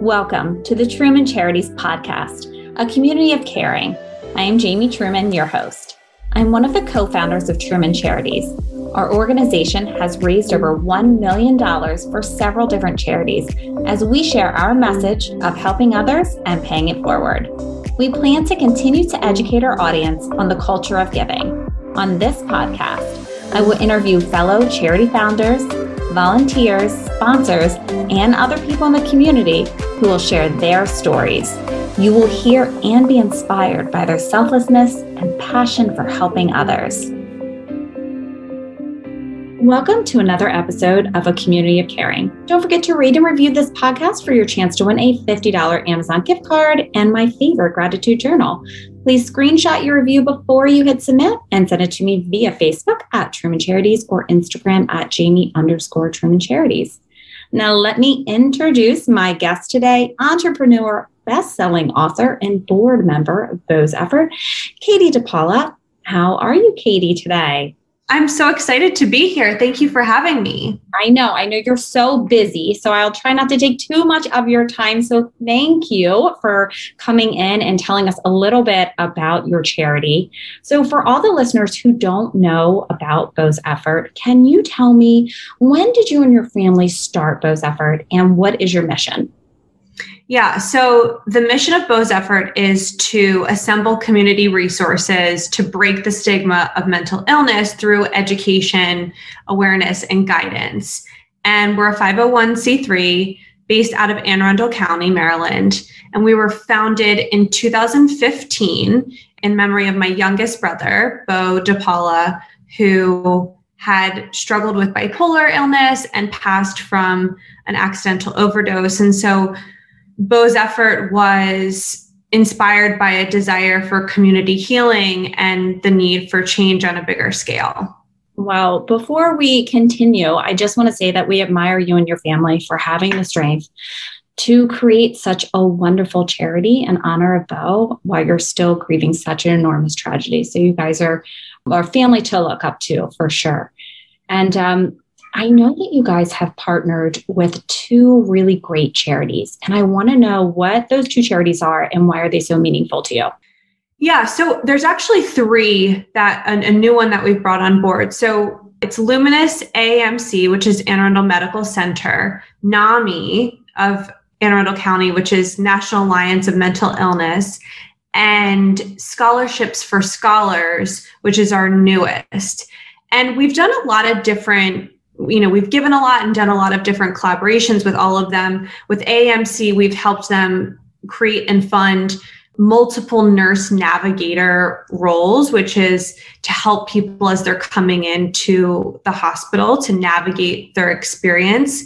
Welcome to the Truman Charities Podcast, a community of caring. I am Jamie Truman, your host. I'm one of the co founders of Truman Charities. Our organization has raised over $1 million for several different charities as we share our message of helping others and paying it forward. We plan to continue to educate our audience on the culture of giving. On this podcast, I will interview fellow charity founders, volunteers, sponsors, and other people in the community who will share their stories. You will hear and be inspired by their selflessness and passion for helping others. Welcome to another episode of A Community of Caring. Don't forget to rate and review this podcast for your chance to win a $50 Amazon gift card and my favorite gratitude journal. Please screenshot your review before you hit submit and send it to me via Facebook at Truman Charities or Instagram at Jamie underscore Truman Charities. Now, let me introduce my guest today, entrepreneur, best-selling author, and board member of Bo's Effort, Katie DePaula. How are you, Katie, today? I'm so excited to be here. Thank you for having me. I know, I know you're so busy, so I'll try not to take too much of your time. So, thank you for coming in and telling us a little bit about your charity. So, for all the listeners who don't know about Bo's Effort, can you tell me when did you and your family start Bo's Effort and what is your mission? Yeah, so the mission of Bo's effort is to assemble community resources to break the stigma of mental illness through education, awareness, and guidance. And we're a 501c3 based out of Anne Arundel County, Maryland. And we were founded in 2015 in memory of my youngest brother, Bo DePaula, who had struggled with bipolar illness and passed from an accidental overdose. And so Bo's effort was inspired by a desire for community healing and the need for change on a bigger scale. Well, before we continue, I just want to say that we admire you and your family for having the strength to create such a wonderful charity in honor of Bo while you're still grieving such an enormous tragedy. So you guys are our family to look up to for sure. And um, I know that you guys have partnered with two really great charities, and I want to know what those two charities are and why are they so meaningful to you? Yeah, so there's actually three that a, new one that we've brought on board. So it's Luminis AMC, which is Anne Arundel Medical Center, NAMI of Anne Arundel County, which is National Alliance of Mental Illness, and Scholarships for Scholars, which is our newest. And we've done a lot of different you know we've given a lot and done a lot of different collaborations with all of them. With amc we've helped them create and fund multiple nurse navigator roles which is to help people as they're coming into the hospital to navigate their experience.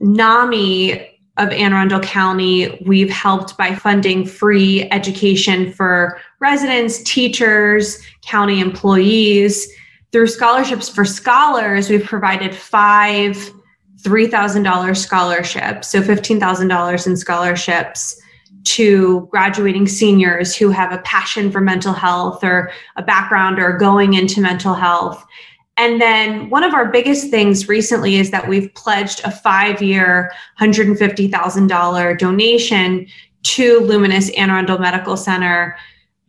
Nami of Anne Arundel County, we've helped by funding free education for residents, teachers, county employees, through scholarships for scholars, we've provided five $3,000 scholarships, so $15,000 in scholarships to graduating seniors who have a passion for mental health or a background or going into mental health. And then one of our biggest things recently is that we've pledged a five year, $150,000 donation to Luminis Anne Arundel Medical Center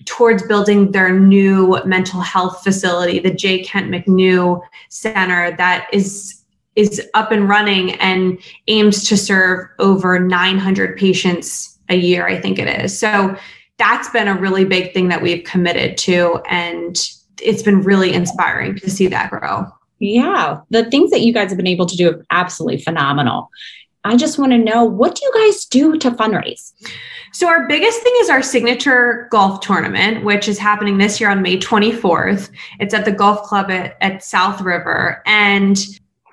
towards building their new mental health facility, the J. Kent McNew Center, that is is up and running and aims to serve over 900 patients a year. I think it is. So that's been a really big thing that we've committed to, and it's been really inspiring to see that grow. Yeah, the things that you guys have been able to do are absolutely phenomenal. I just want to know what do you guys do to fundraise? So, our biggest thing is our signature golf tournament, which is happening this year on May 24th. It's at the golf club at, at South River. And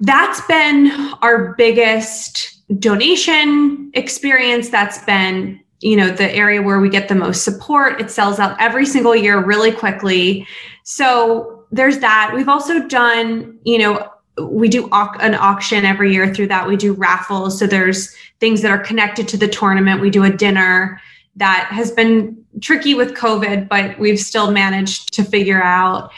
that's been our biggest donation experience. That's been you know the area where we get the most support it sells out every single year really quickly so there's that we've also done you know we do au- an auction every year through that we do raffles so there's things that are connected to the tournament we do a dinner that has been tricky with covid but we've still managed to figure out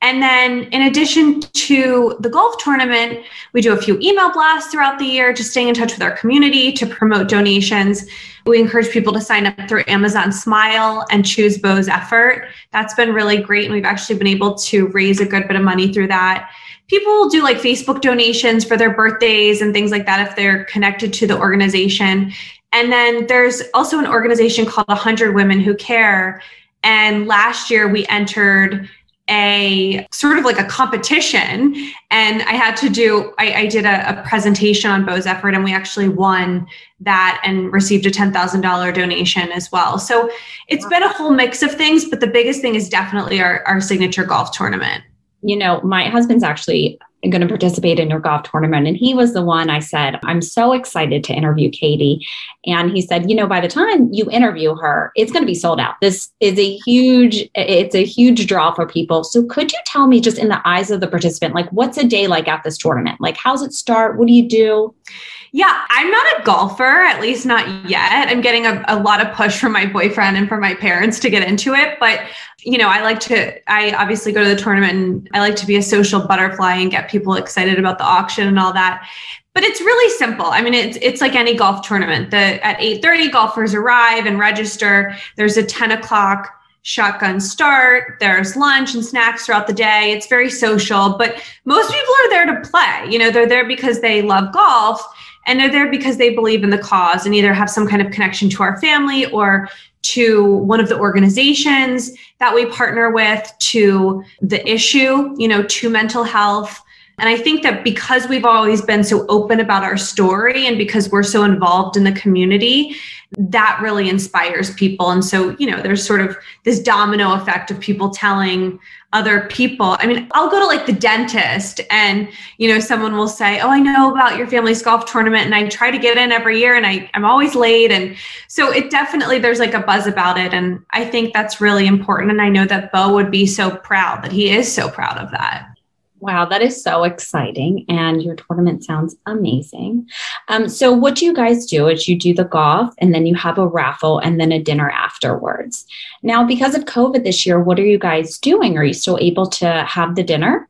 And then, in addition to the golf tournament, we do a few email blasts throughout the year, just staying in touch with our community to promote donations. We encourage people to sign up through Amazon Smile and choose Bo's Effort. That's been really great. And we've actually been able to raise a good bit of money through that. People will do like Facebook donations for their birthdays and things like that if they're connected to the organization. And then there's also an organization called 100 Women Who Care. And last year we entered a sort of like a competition and i had to do i, I did a, a, presentation on bo's effort and we actually won that and received a $10000 donation as well so it's been a whole mix of things but the biggest thing is definitely our, our signature golf tournament you know my husband's actually going to participate in your golf tournament. And he was the one I said, I'm so excited to interview Katie. And he said, you know, by the time you interview her, it's going to be sold out. This is a huge, it's a huge draw for people. So could you tell me just in the eyes of the participant, like what's a day like at this tournament? Like how's it start? What do you do? Yeah, I'm not a golfer, at least not yet. I'm getting a, a lot of push from my boyfriend and from my parents to get into it. But, you know, I like to, I obviously go to the tournament and I like to be a social butterfly and get people excited about the auction and all that. But it's really simple. I mean, it's it's like any golf tournament. The at 8:30, golfers arrive and register. There's a 10 o'clock shotgun start. There's lunch and snacks throughout the day. It's very social, but most people are there to play. You know, they're there because they love golf and they're there because they believe in the cause and either have some kind of connection to our family or to one of the organizations that we partner with, to the issue, you know, to mental health. And I think that because we've always been so open about our story and because we're so involved in the community, that really inspires people. And so, you know, there's sort of this domino effect of people telling other people. I mean, I'll go to like the dentist and, you know, someone will say, Oh, I know about your family's golf tournament and I try to get in every year and I, I'm always late. And so it definitely, there's like a buzz about it. And I think that's really important. And I know that Bo would be so proud that he is so proud of that. Wow, that is so exciting. And your tournament sounds amazing. Um, so, what you guys do is you do the golf and then you have a raffle and then a dinner afterwards. Now, because of COVID this year, what are you guys doing? Are you still able to have the dinner?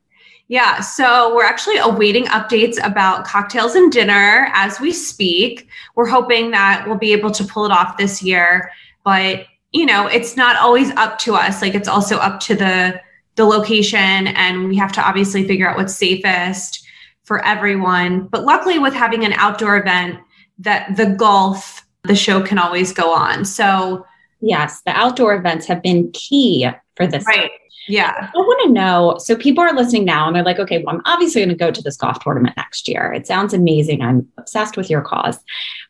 Yeah, so we're actually awaiting updates about cocktails and dinner as we speak. We're hoping that we'll be able to pull it off this year, but you know, it's not always up to us. Like it's also up to the the location and we have to obviously figure out what's safest for everyone. But luckily with having an outdoor event that the golf, the show can always go on. So yes, the outdoor events have been key for this. Right. Yeah. I want to know. So people are listening now and they're like, okay, well, I'm obviously going to go to this golf tournament next year. It sounds amazing. I'm obsessed with your cause.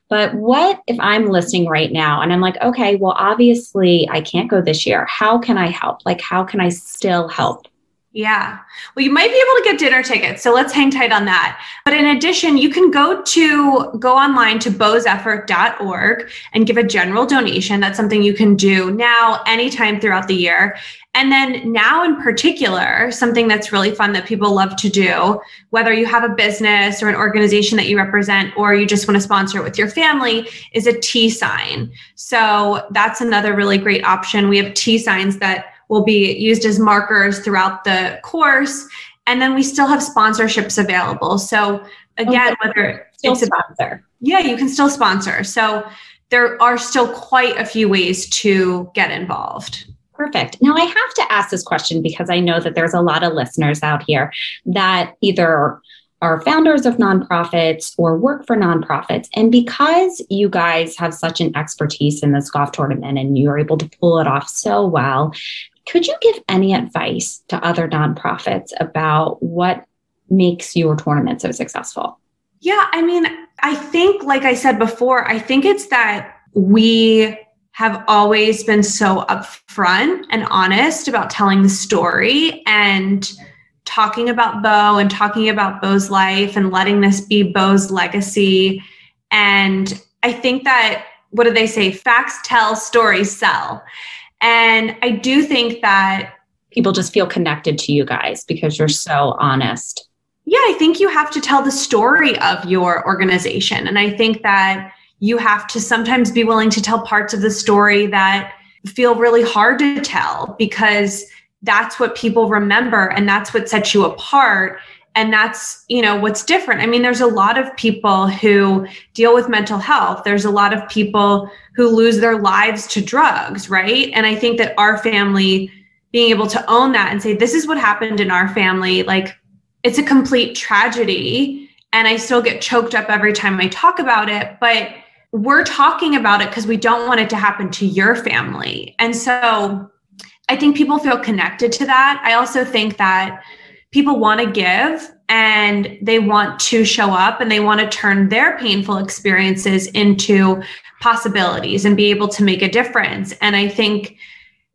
But what if I'm listening right now and I'm like, okay, well, obviously I can't go this year. How can I help? Like, how can I still help? Yeah. Well, you might be able to get dinner tickets. So let's hang tight on that. But in addition, you can go to go online to boseffort.org and give a general donation. That's something you can do now anytime throughout the year. And then now in particular, something that's really fun that people love to do, whether you have a business or an organization that you represent, or you just want to sponsor it with your family, is a tee sign. So that's another really great option. We have tee signs that will be used as markers throughout the course. And then we still have sponsorships available. So again, okay. whether still it's sponsor. yeah, you can still sponsor. So there are still quite a few ways to get involved. Perfect. Now, I have to ask this question because I know that there's a lot of listeners out here that either are founders of nonprofits or work for nonprofits. And because you guys have such an expertise in this golf tournament and you're able to pull it off so well, could you give any advice to other nonprofits about what makes your tournament so successful? Yeah, I mean, I think, like I said before, I think it's that we have always been so upfront and honest about telling the story and talking about Bo and talking about Bo's life and letting this be Bo's legacy. And I think that, what do they say? Facts tell, stories sell. And I do think that people just feel connected to you guys because you're so honest. Yeah, I think you have to tell the story of your organization. And I think that you have to sometimes be willing to tell parts of the story that feel really hard to tell because that's what people remember and that's what sets you apart and that's you know what's different. I mean there's a lot of people who deal with mental health. There's a lot of people who lose their lives to drugs right? And i think that our family being able to own that and say this is what happened in our family like it's a complete tragedy. And i still get choked up every time i talk about it but we're talking about it because we don't want it to happen to your family. And so i think people feel connected to that. I also think that people want to give and they want to show up and they want to turn their painful experiences into possibilities and be able to make a difference. And I think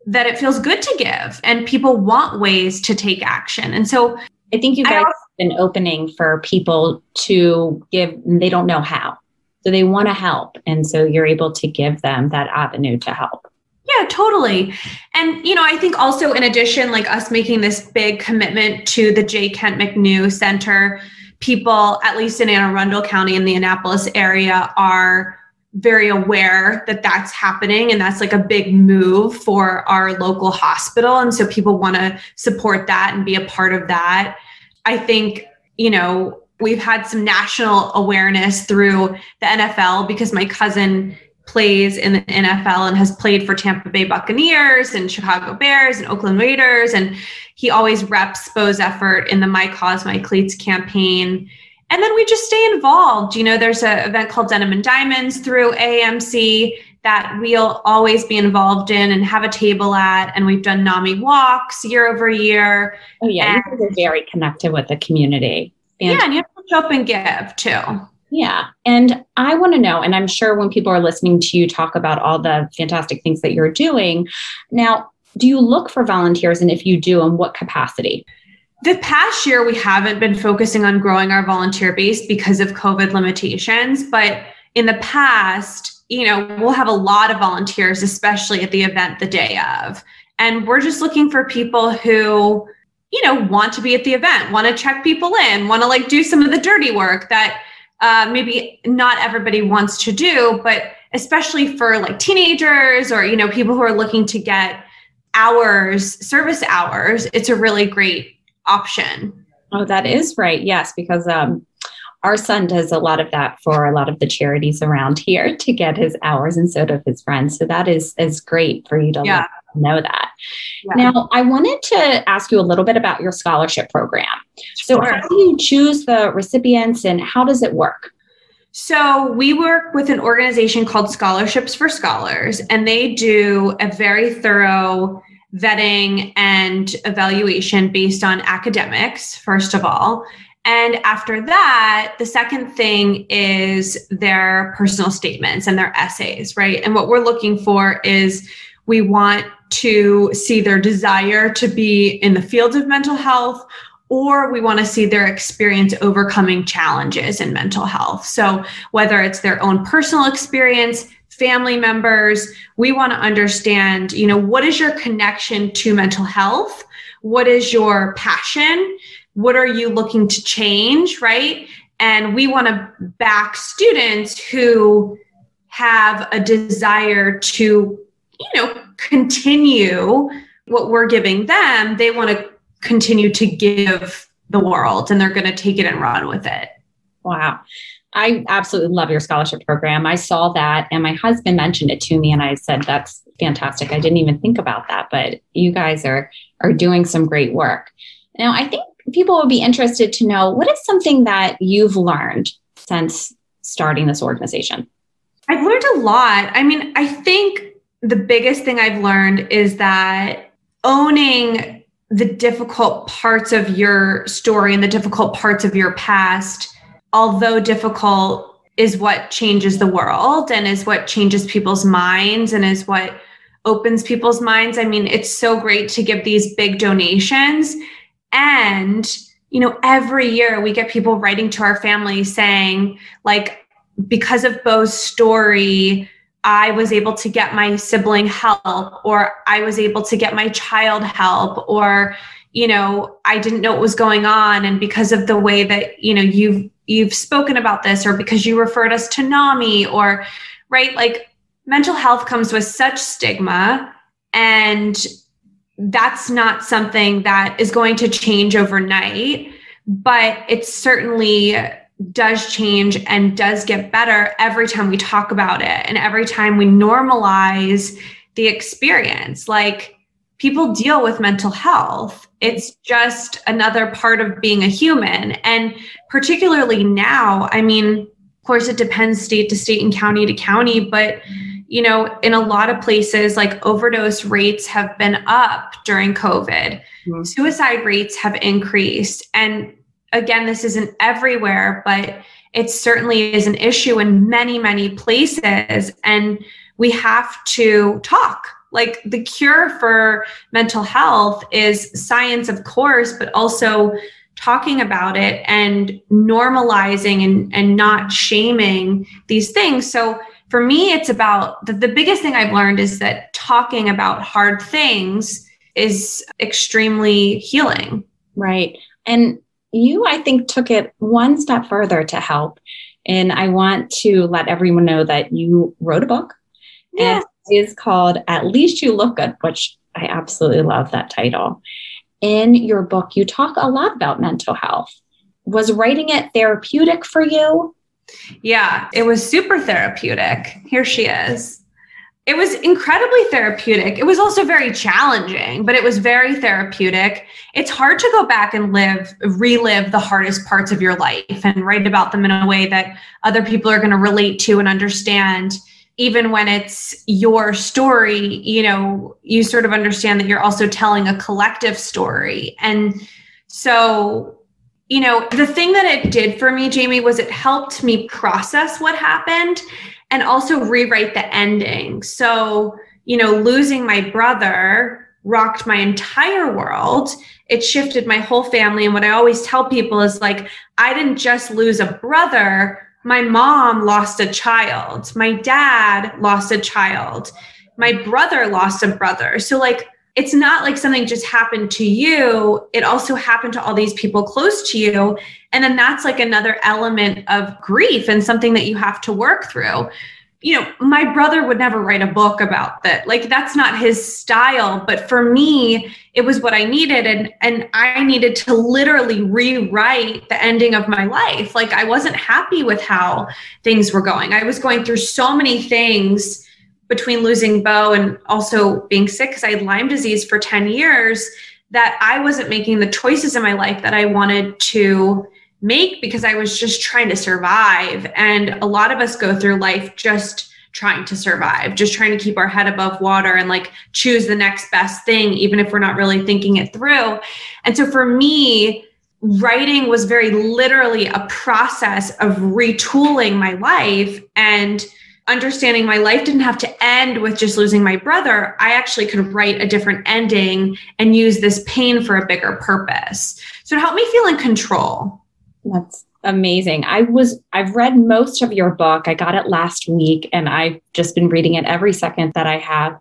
that it feels good to give and people want ways to take action. And so I think you guys have been opening for people to give, they don't know how. So they want to help. And so you're able to give them that avenue to help. Yeah, totally. And, you know, I think also in addition, like us making this big commitment to the J. Kent McNew Center, people, at least in Anne Arundel County in the Annapolis area, are very aware that that's happening and that's like a big move for our local hospital and so people want to support that and be a part of that i think you know we've had some national awareness through the NFL because my cousin plays in the NFL and has played for Tampa Bay Buccaneers and Chicago Bears and Oakland Raiders. And he always reps Bo's effort in the My Cause, My Cleats campaign. And then we just stay involved. You know, there's an event called Denim and Diamonds through AMC that we'll always be involved in and have a table at. And we've done NAMI walks year over year. Oh, yeah. And, you are very connected with the community. And yeah, and you have to show up and give too. Yeah. And I want to know, and I'm sure when people are listening to you talk about all the fantastic things that you're doing, now, do you look for volunteers? And if you do, in what capacity? The past year, we haven't been focusing on growing our volunteer base because of COVID limitations. But in the past, you know, we'll have a lot of volunteers, especially at the event the day of. And we're just looking for people who, you know, want to be at the event, want to check people in, want to like do some of the dirty work that uh, maybe not everybody wants to do, but especially for like teenagers or you know people who are looking to get hours, service hours, it's a really great option. Oh, that is right. Yes, because um, our son does a lot of that for a lot of the charities around here to get his hours, and so do his friends. So that is is great for you to yeah. Know that. Yeah. Now, I wanted to ask you a little bit about your scholarship program. So, sure. how do you choose the recipients and how does it work? So, we work with an organization called Scholarships for Scholars, and they do a very thorough vetting and evaluation based on academics, first of all. And after that, the second thing is their personal statements and their essays, right? And what we're looking for is we want to see their desire to be in the field of mental health or we want to see their experience overcoming challenges in mental health. So, whether it's their own personal experience, family members, we want to understand, you know, what is your connection to mental health? What is your passion? What are you looking to change, right? And we want to back students who have a desire to you know, continue what we're giving them, they want to continue to give the world and they're going to take it and run with it. Wow. I absolutely love your scholarship program. I saw that and my husband mentioned it to me and I said that's fantastic. I didn't even think about that, but you guys are are doing some great work. Now, I think people would be interested to know what is something that you've learned since starting this organization? I've learned a lot. I mean, I think the biggest thing I've learned is that owning the difficult parts of your story and the difficult parts of your past, although difficult, is what changes the world and is what changes people's minds and is what opens people's minds. I mean, it's so great to give these big donations. And, you know, every year we get people writing to our family saying, like, because of Bo's story, I was able to get my sibling help, or I was able to get my child help, or you know, I didn't know what was going on, and because of the way that you know you've you've spoken about this, or because you referred us to NAMI, or right, like mental health comes with such stigma, and that's not something that is going to change overnight, but it's certainly does change and does get better every time we talk about it and every time we normalize the experience. Like people deal with mental health. It's just another part of being a human. And particularly now, I mean, of course, it depends state to state and county to county, but you know, in a lot of places, like overdose rates have been up during COVID, mm-hmm. suicide rates have increased. And again, this isn't everywhere, but it certainly is an issue in many, many places. And we have to talk. Like the cure for mental health is science, of course, but also talking about it and normalizing and, and not shaming these things. So for me, it's about the, the biggest thing I've learned is that talking about hard things is extremely healing. Right. And you, I think, took it one step further to help. And I want to let everyone know that you wrote a book. Yeah. And it is called At Least You Look Good, which I absolutely love that title. In your book, you talk a lot about mental health. Was writing it therapeutic for you? Yeah, it was super therapeutic. Here she is. It was incredibly therapeutic. It was also very challenging, but it was very therapeutic. It's hard to go back and live, relive the hardest parts of your life and write about them in a way that other people are going to relate to and understand. Even when it's your story, you know, you sort of understand that you're also telling a collective story. And so you know, the thing that it did for me, Jamie, was it helped me process what happened and also rewrite the ending. So, you know, losing my brother rocked my entire world. It shifted my whole family. And what I always tell people is like, I didn't just lose a brother, my mom lost a child, my dad lost a child, my brother lost a brother. So, like, it's not like something just happened to you it also happened to all these people close to you and then that's like another element of grief and something that you have to work through. You know my brother would never write a book about that. Like that's not his style but for me it was what i needed. And and i needed to literally rewrite the ending of my life. Like i wasn't happy with how things were going. I was going through so many things between losing Bo and also being sick because I had Lyme disease for 10 years that I wasn't making the choices in my life that I wanted to make because I was just trying to survive. And a lot of us go through life just trying to survive, just trying to keep our head above water and like choose the next best thing, even if we're not really thinking it through. And so for me, writing was very literally a process of retooling my life and understanding my life didn't have to end with just losing my brother. I actually could write a different ending and use this pain for a bigger purpose. So it helped me feel in control. That's amazing. I was I've read most of your book. I got it last week and I've just been reading it every second that I have.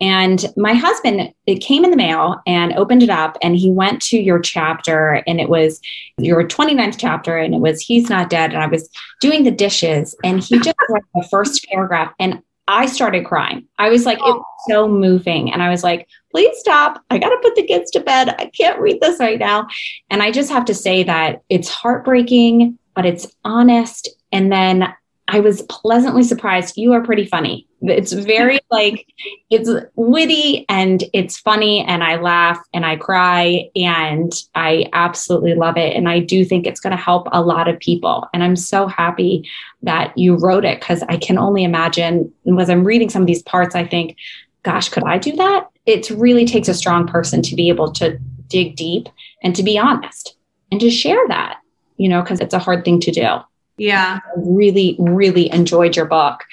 And my husband, it came in the mail and opened it up and he went to your chapter and it was your 29th chapter and it was he's not dead and I was doing the dishes and he just read the first paragraph and I started crying. I was like, it was oh. so moving. And I was like, please stop. I got to put the kids to bed. I can't read this right now. And I just have to say that it's heartbreaking, but it's honest. And then I was pleasantly surprised. You are pretty funny. It's very like, it's witty and it's funny, and I laugh and I cry, and I absolutely love it. And I do think it's going to help a lot of people. And I'm so happy that you wrote it because I can only imagine, as I'm reading some of these parts, I think, gosh, could I do that? It really takes a strong person to be able to dig deep and to be honest and to share that, you know, because it's a hard thing to do. Yeah. I really, really enjoyed your book.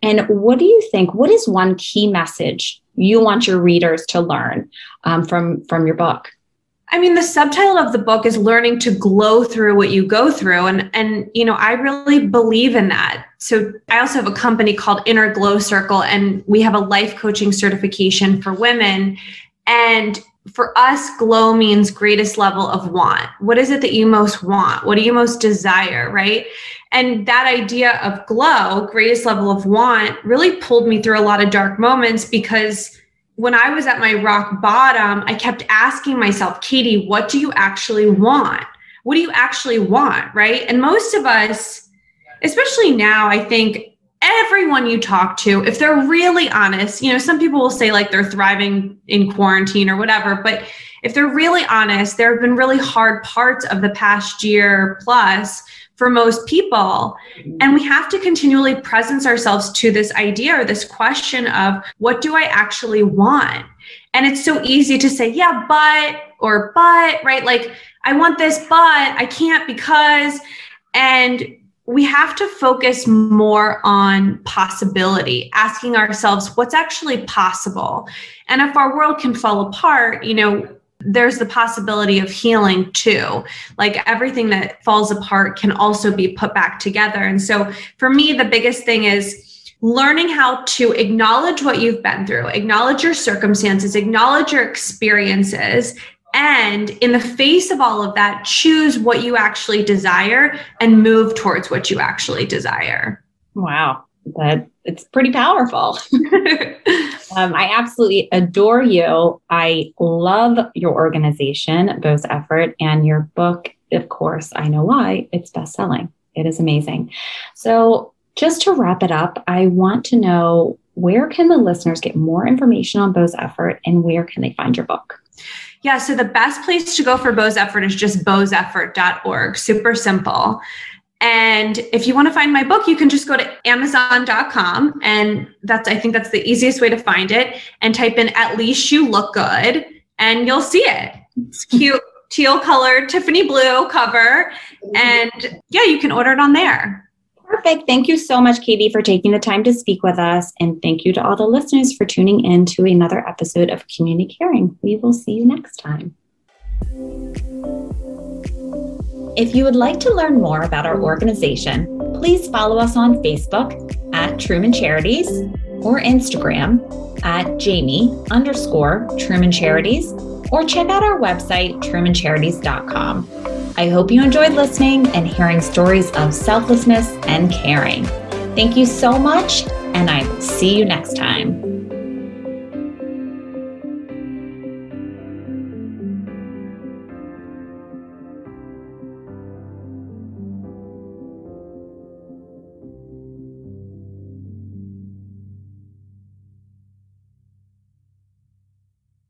And what do you think? What is one key message you want your readers to learn um, from from your book? I mean, the subtitle of the book is learning to glow through what you go through. And, and, you know, I really believe in that. So I also have a company called Inner Glow Circle, and we have a life coaching certification for women. And for us, glow means greatest level of want. What is it that you most want? What do you most desire? Right. And that idea of glow, greatest level of want, really pulled me through a lot of dark moments because when I was at my rock bottom, I kept asking myself, Katie, what do you actually want? What do you actually want? Right. And most of us, especially now, I think everyone you talk to, if they're really honest, you know, some people will say like they're thriving in quarantine or whatever, but if they're really honest, there have been really hard parts of the past year plus for most people. And we have to continually presence ourselves to this idea or this question of what do I actually want? And it's so easy to say, yeah, but, or but, right? Like, I want this, but I can't because. And we have to focus more on possibility, asking ourselves what's actually possible. And if our world can fall apart, you know, there's the possibility of healing too. Like everything that falls apart can also be put back together. And so for me, the biggest thing is learning how to acknowledge what you've been through, acknowledge your circumstances, acknowledge your experiences, and in the face of all of that, choose what you actually desire and move towards what you actually desire. Wow. That it's pretty powerful. um, I absolutely adore you. I love your organization, Bo's Effort, and your book. Of course, I know why it's best selling. It is amazing. So, just to wrap it up, I want to know where can the listeners get more information on Bo's Effort and where can they find your book? Yeah, so the best place to go for Bo's Effort is just boseffort.org. Super simple. And if you want to find my book, you can just go to amazon.com. And that's, I think that's the easiest way to find it. And type in at least you look good and you'll see it. It's cute, teal colored, Tiffany blue cover. And yeah, you can order it on there. Perfect. Thank you so much, Katie, for taking the time to speak with us. And thank you to all the listeners for tuning in to another episode of Community Caring. We will see you next time. If you would like to learn more about our organization, please follow us on Facebook at Truman Charities or Instagram at Jamie underscore Truman Charities or check out our website, trumancharities.com. I hope you enjoyed listening and hearing stories of selflessness and caring. Thank you so much, and I will see you next time.